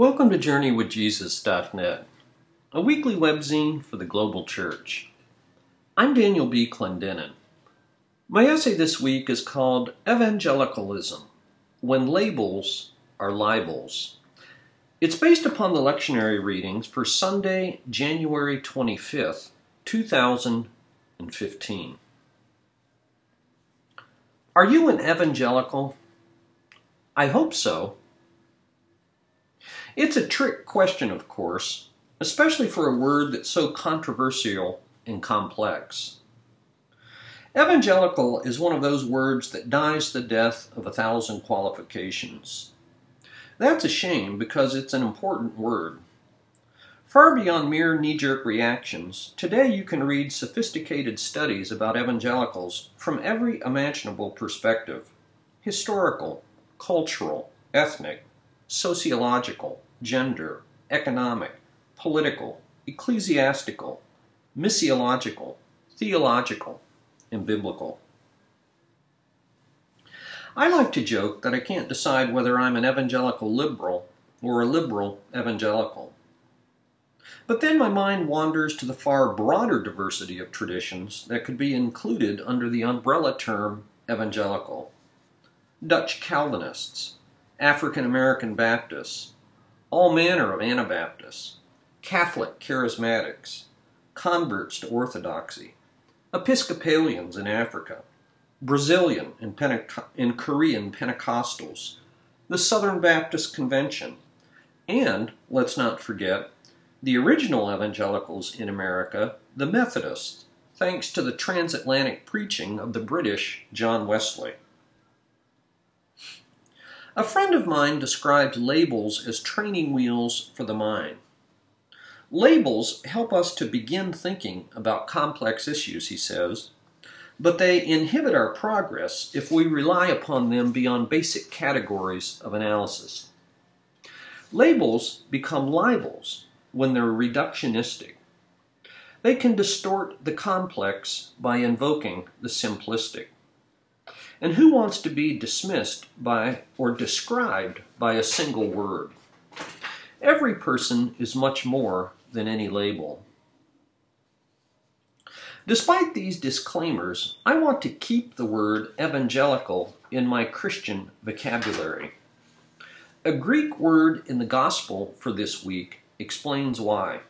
Welcome to JourneyWithJesus.net, a weekly webzine for the global church. I'm Daniel B. Clendenin. My essay this week is called Evangelicalism When Labels Are Libels. It's based upon the lectionary readings for Sunday, January 25th, 2015. Are you an evangelical? I hope so. It's a trick question, of course, especially for a word that's so controversial and complex. Evangelical is one of those words that dies the death of a thousand qualifications. That's a shame because it's an important word. Far beyond mere knee jerk reactions, today you can read sophisticated studies about evangelicals from every imaginable perspective historical, cultural, ethnic, sociological, gender, economic, political, ecclesiastical, missiological, theological, and biblical. I like to joke that I can't decide whether I'm an evangelical liberal or a liberal evangelical. But then my mind wanders to the far broader diversity of traditions that could be included under the umbrella term evangelical. Dutch Calvinists, African American Baptists, all manner of Anabaptists, Catholic charismatics, converts to Orthodoxy, Episcopalians in Africa, Brazilian and, Penteco- and Korean Pentecostals, the Southern Baptist Convention, and, let's not forget, the original evangelicals in America, the Methodists, thanks to the transatlantic preaching of the British John Wesley. A friend of mine described labels as training wheels for the mind. Labels help us to begin thinking about complex issues, he says, but they inhibit our progress if we rely upon them beyond basic categories of analysis. Labels become libels when they're reductionistic. They can distort the complex by invoking the simplistic. And who wants to be dismissed by or described by a single word? Every person is much more than any label. Despite these disclaimers, I want to keep the word evangelical in my Christian vocabulary. A Greek word in the Gospel for this week explains why.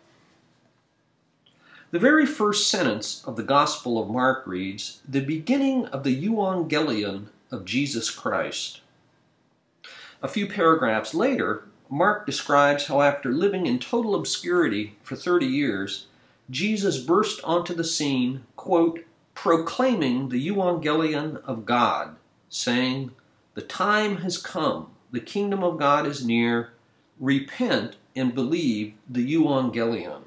The very first sentence of the Gospel of Mark reads, The beginning of the Evangelion of Jesus Christ. A few paragraphs later, Mark describes how after living in total obscurity for 30 years, Jesus burst onto the scene, quote, proclaiming the Evangelion of God, saying, The time has come, the kingdom of God is near, repent and believe the Evangelion.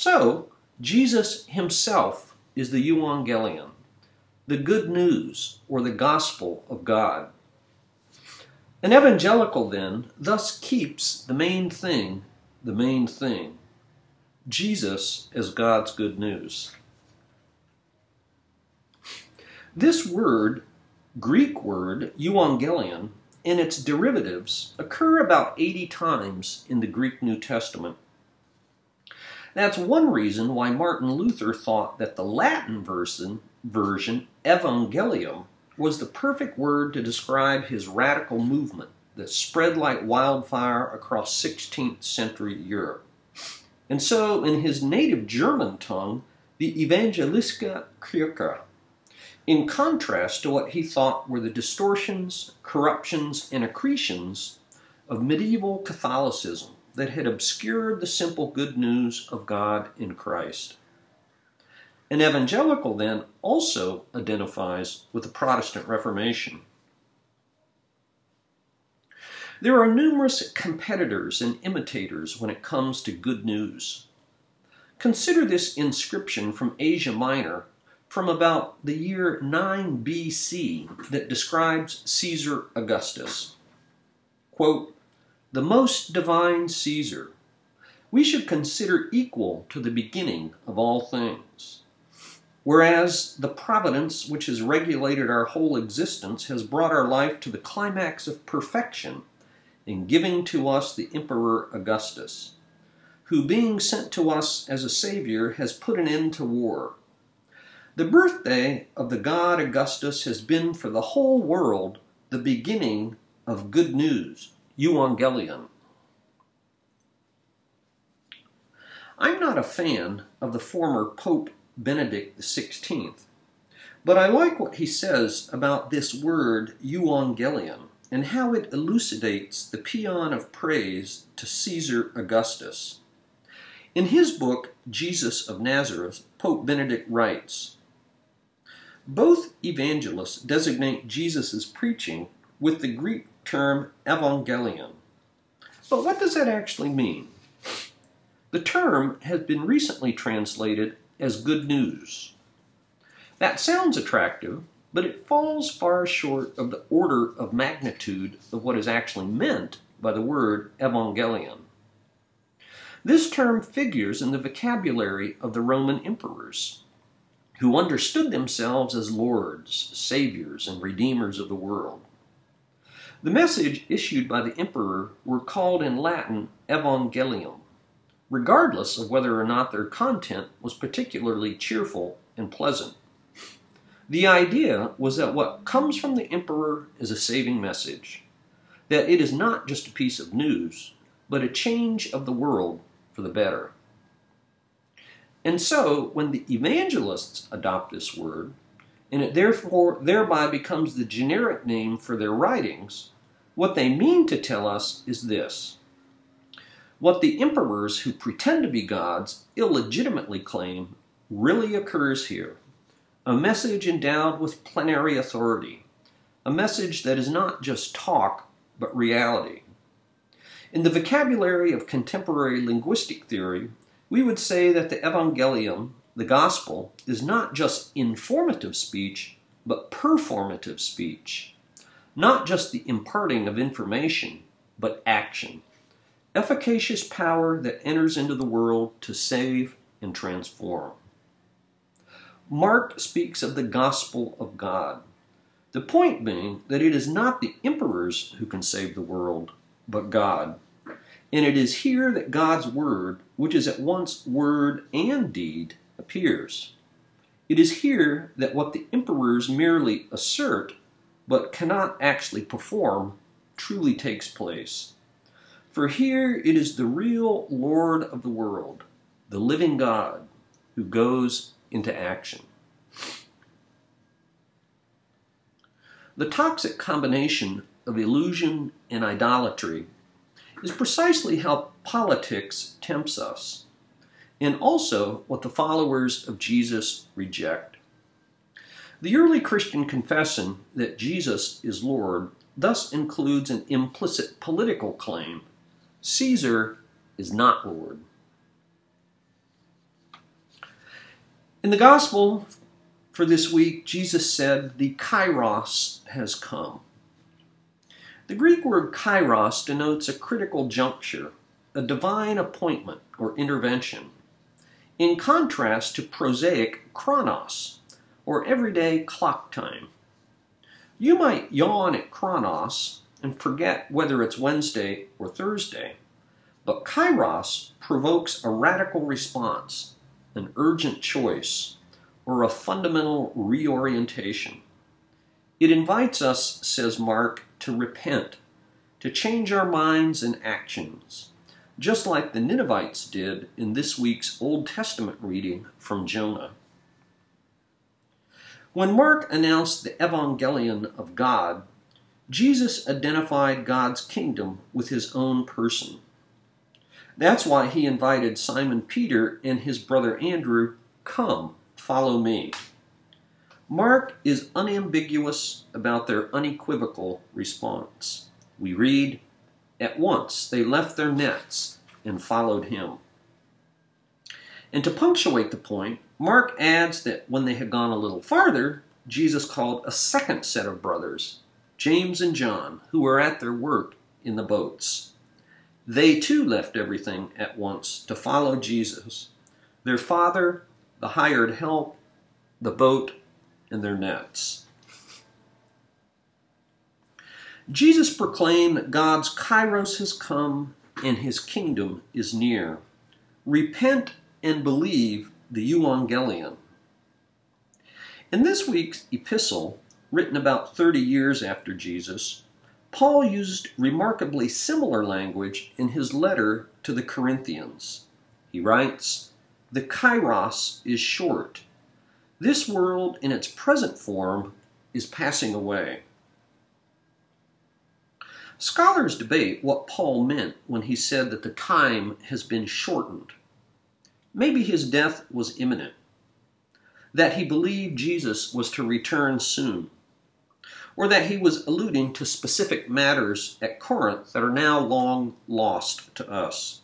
So, Jesus himself is the Evangelion, the good news or the gospel of God. An evangelical, then, thus keeps the main thing the main thing Jesus as God's good news. This word, Greek word, euangelion, and its derivatives occur about 80 times in the Greek New Testament. That's one reason why Martin Luther thought that the Latin version, version evangelium, was the perfect word to describe his radical movement that spread like wildfire across 16th century Europe. And so, in his native German tongue, the Evangelische Kirche, in contrast to what he thought were the distortions, corruptions, and accretions of medieval Catholicism that had obscured the simple good news of God in Christ. An evangelical then also identifies with the Protestant Reformation. There are numerous competitors and imitators when it comes to good news. Consider this inscription from Asia Minor from about the year 9 BC that describes Caesar Augustus. Quote, the most divine Caesar, we should consider equal to the beginning of all things. Whereas the providence which has regulated our whole existence has brought our life to the climax of perfection in giving to us the Emperor Augustus, who, being sent to us as a Savior, has put an end to war. The birthday of the god Augustus has been for the whole world the beginning of good news, Evangelion. I'm not a fan of the former Pope Benedict XVI, but I like what he says about this word Evangelion and how it elucidates the paean of praise to Caesar Augustus. In his book, Jesus of Nazareth, Pope Benedict writes Both evangelists designate Jesus' preaching with the Greek term evangelion. But what does that actually mean? The term has been recently translated as good news. That sounds attractive, but it falls far short of the order of magnitude of what is actually meant by the word evangelion. This term figures in the vocabulary of the Roman emperors, who understood themselves as lords, saviors, and redeemers of the world. The message issued by the emperor were called in Latin evangelium, regardless of whether or not their content was particularly cheerful and pleasant. The idea was that what comes from the emperor is a saving message, that it is not just a piece of news, but a change of the world for the better. And so, when the evangelists adopt this word, and it therefore thereby becomes the generic name for their writings, what they mean to tell us is this what the emperors who pretend to be gods illegitimately claim really occurs here. A message endowed with plenary authority. A message that is not just talk, but reality. In the vocabulary of contemporary linguistic theory, we would say that the evangelium, the gospel, is not just informative speech, but performative speech. Not just the imparting of information, but action efficacious power that enters into the world to save and transform. Mark speaks of the gospel of God. The point being that it is not the emperors who can save the world, but God. And it is here that God's word, which is at once word and deed, appears. It is here that what the emperors merely assert, but cannot actually perform, truly takes place. For here it is the real Lord of the world, the living God, who goes into action. The toxic combination of illusion and idolatry is precisely how politics tempts us, and also what the followers of Jesus reject. The early Christian confession that Jesus is Lord thus includes an implicit political claim Caesar is not Lord. In the gospel for this week, Jesus said, The kairos has come. The Greek word kairos denotes a critical juncture, a divine appointment or intervention, in contrast to prosaic chronos, or everyday clock time. You might yawn at chronos and forget whether it's Wednesday or Thursday. But kairos provokes a radical response, an urgent choice, or a fundamental reorientation. It invites us, says Mark, to repent, to change our minds and actions, just like the Ninevites did in this week's Old Testament reading from Jonah. When Mark announced the Evangelion of God Jesus identified God's kingdom with his own person. That's why he invited Simon Peter and his brother Andrew, Come, follow me. Mark is unambiguous about their unequivocal response. We read, At once they left their nets and followed him. And to punctuate the point, Mark adds that when they had gone a little farther, Jesus called a second set of brothers James and John, who were at their work in the boats. They too left everything at once to follow Jesus, their father, the hired help, the boat, and their nets. Jesus proclaimed that God's kairos has come and his kingdom is near. Repent and believe the Evangelion. In this week's epistle, written about 30 years after Jesus, Paul used remarkably similar language in his letter to the Corinthians. He writes, The kairos is short. This world in its present form is passing away. Scholars debate what Paul meant when he said that the time has been shortened. Maybe his death was imminent that he believed Jesus was to return soon, or that he was alluding to specific matters at Corinth that are now long lost to us.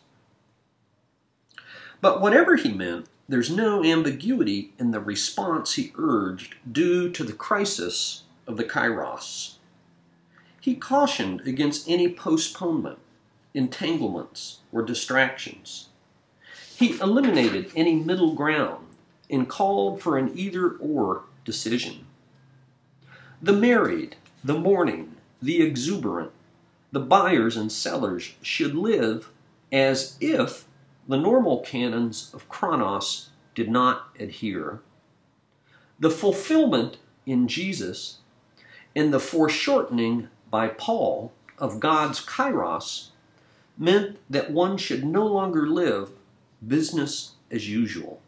But whatever he meant, there's no ambiguity in the response he urged due to the crisis of the Kairos. He cautioned against any postponement, entanglements, or distractions. He eliminated any middle ground and called for an either or decision. The married, the mourning, the exuberant, the buyers and sellers should live as if the normal canons of Chronos did not adhere. The fulfillment in Jesus and the foreshortening by Paul of God's kairos meant that one should no longer live business as usual.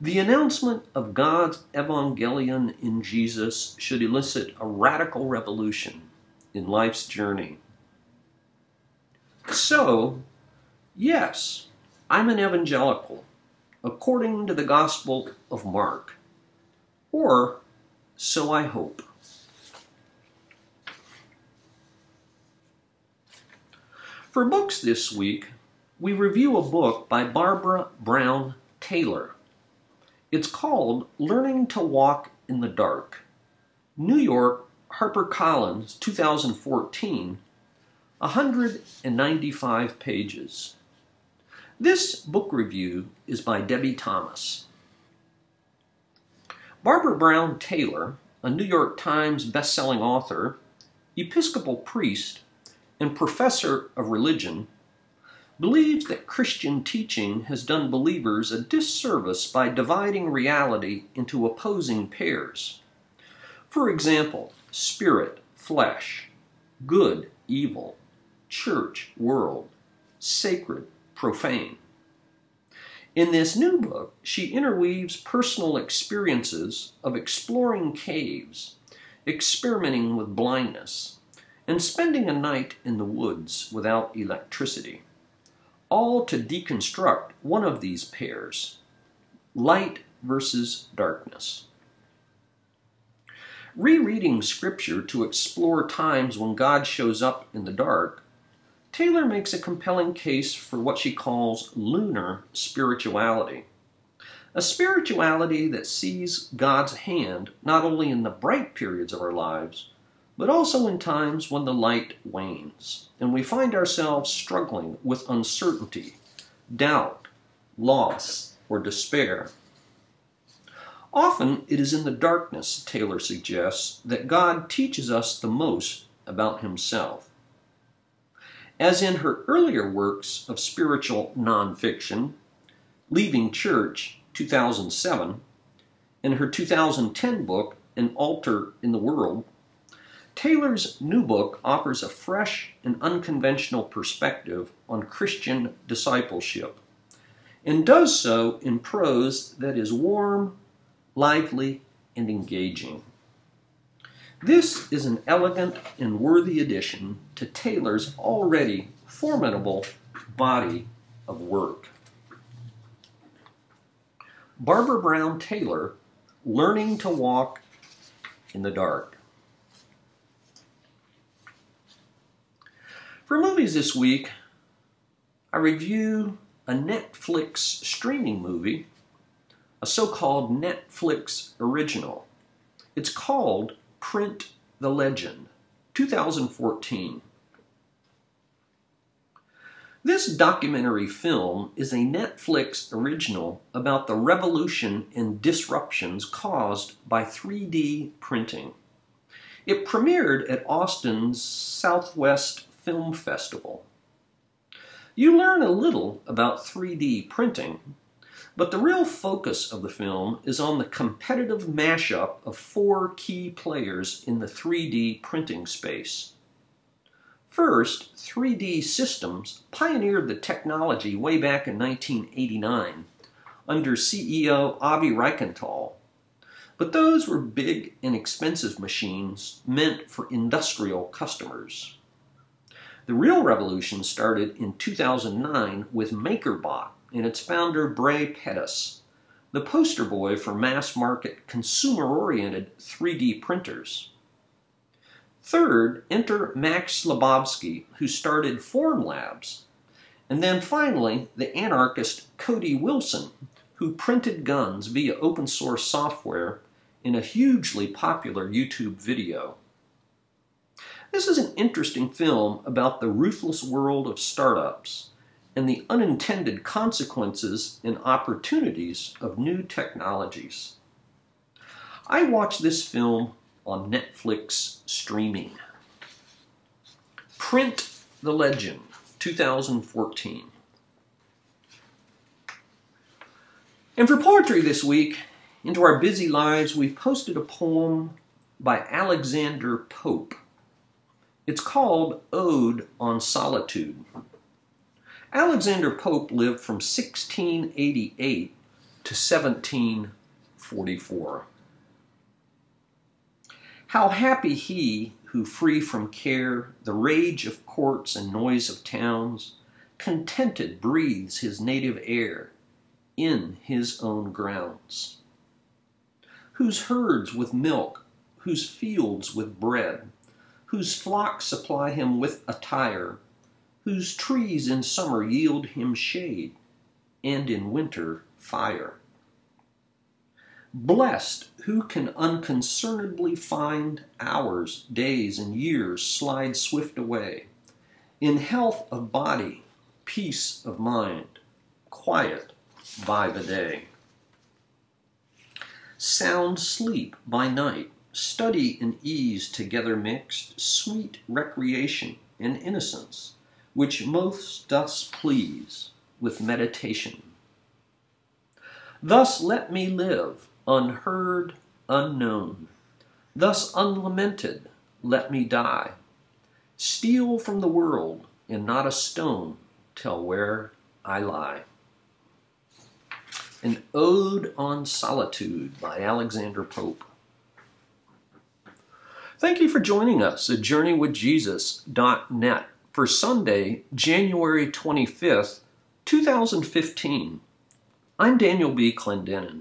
The announcement of God's evangelion in Jesus should elicit a radical revolution in life's journey. So, yes, I'm an evangelical, according to the Gospel of Mark. Or, so I hope. For books this week, we review a book by Barbara Brown Taylor it's called Learning to Walk in the Dark. New York, HarperCollins, 2014, 195 pages. This book review is by Debbie Thomas. Barbara Brown Taylor, a New York Times bestselling author, Episcopal priest, and professor of religion, believes that Christian teaching has done believers a disservice by dividing reality into opposing pairs. For example, spirit, flesh, good, evil, church, world, sacred, profane. In this new book, she interweaves personal experiences of exploring caves, experimenting with blindness, and spending a night in the woods without electricity all to deconstruct one of these pairs light versus darkness. Rereading Scripture to explore times when God shows up in the dark, Taylor makes a compelling case for what she calls lunar spirituality. A spirituality that sees God's hand not only in the bright periods of our lives, but also in times when the light wanes and we find ourselves struggling with uncertainty, doubt, loss, or despair. Often it is in the darkness, Taylor suggests, that God teaches us the most about himself. As in her earlier works of spiritual nonfiction, Leaving Church, 2007, and her 2010 book, An Altar in the World, Taylor's new book offers a fresh and unconventional perspective on Christian discipleship and does so in prose that is warm, lively, and engaging. This is an elegant and worthy addition to Taylor's already formidable body of work. Barbara Brown Taylor, Learning to Walk in the Dark. For movies this week, I review a Netflix streaming movie, a so called Netflix original. It's called Print the Legend, 2014. This documentary film is a Netflix original about the revolution and disruptions caused by 3D printing. It premiered at Austin's Southwest Film Festival. You learn a little about 3D printing, but the real focus of the film is on the competitive mashup of four key players in the 3D printing space. First, 3D Systems pioneered the technology way back in 1989 under CEO Avi Reichental. But those were big and expensive machines meant for industrial customers. The real revolution started in 2009 with MakerBot and its founder Bre Pettis, the poster boy for mass market consumer oriented 3D printers. Third, enter Max Lobovsky, who started Formlabs. And then finally, the anarchist Cody Wilson, who printed guns via open source software in a hugely popular YouTube video. This is an interesting film about the ruthless world of startups and the unintended consequences and opportunities of new technologies. I watched this film on Netflix streaming. Print the Legend, 2014. And for poetry this week, into our busy lives, we've posted a poem by Alexander Pope. It's called Ode on Solitude. Alexander Pope lived from 1688 to 1744. How happy he who, free from care, the rage of courts and noise of towns, contented breathes his native air in his own grounds. Whose herds with milk, whose fields with bread, whose flocks supply him with attire, whose trees in summer yield him shade, and in winter fire. Blessed who can unconcernedly find hours, days, and years slide swift away, in health of body, peace of mind, quiet by the day. Sound sleep by night, study and ease together mixed, sweet recreation and innocence, which most does please with meditation. Thus let me live, unheard, unknown. Thus unlamented, let me die. Steal from the world, and not a stone tell where I lie. An Ode on Solitude by Alexander Pope. Thank you for joining us at JourneyWithJesus.net for Sunday, January 25th, 2015. I'm Daniel B. Clendenin.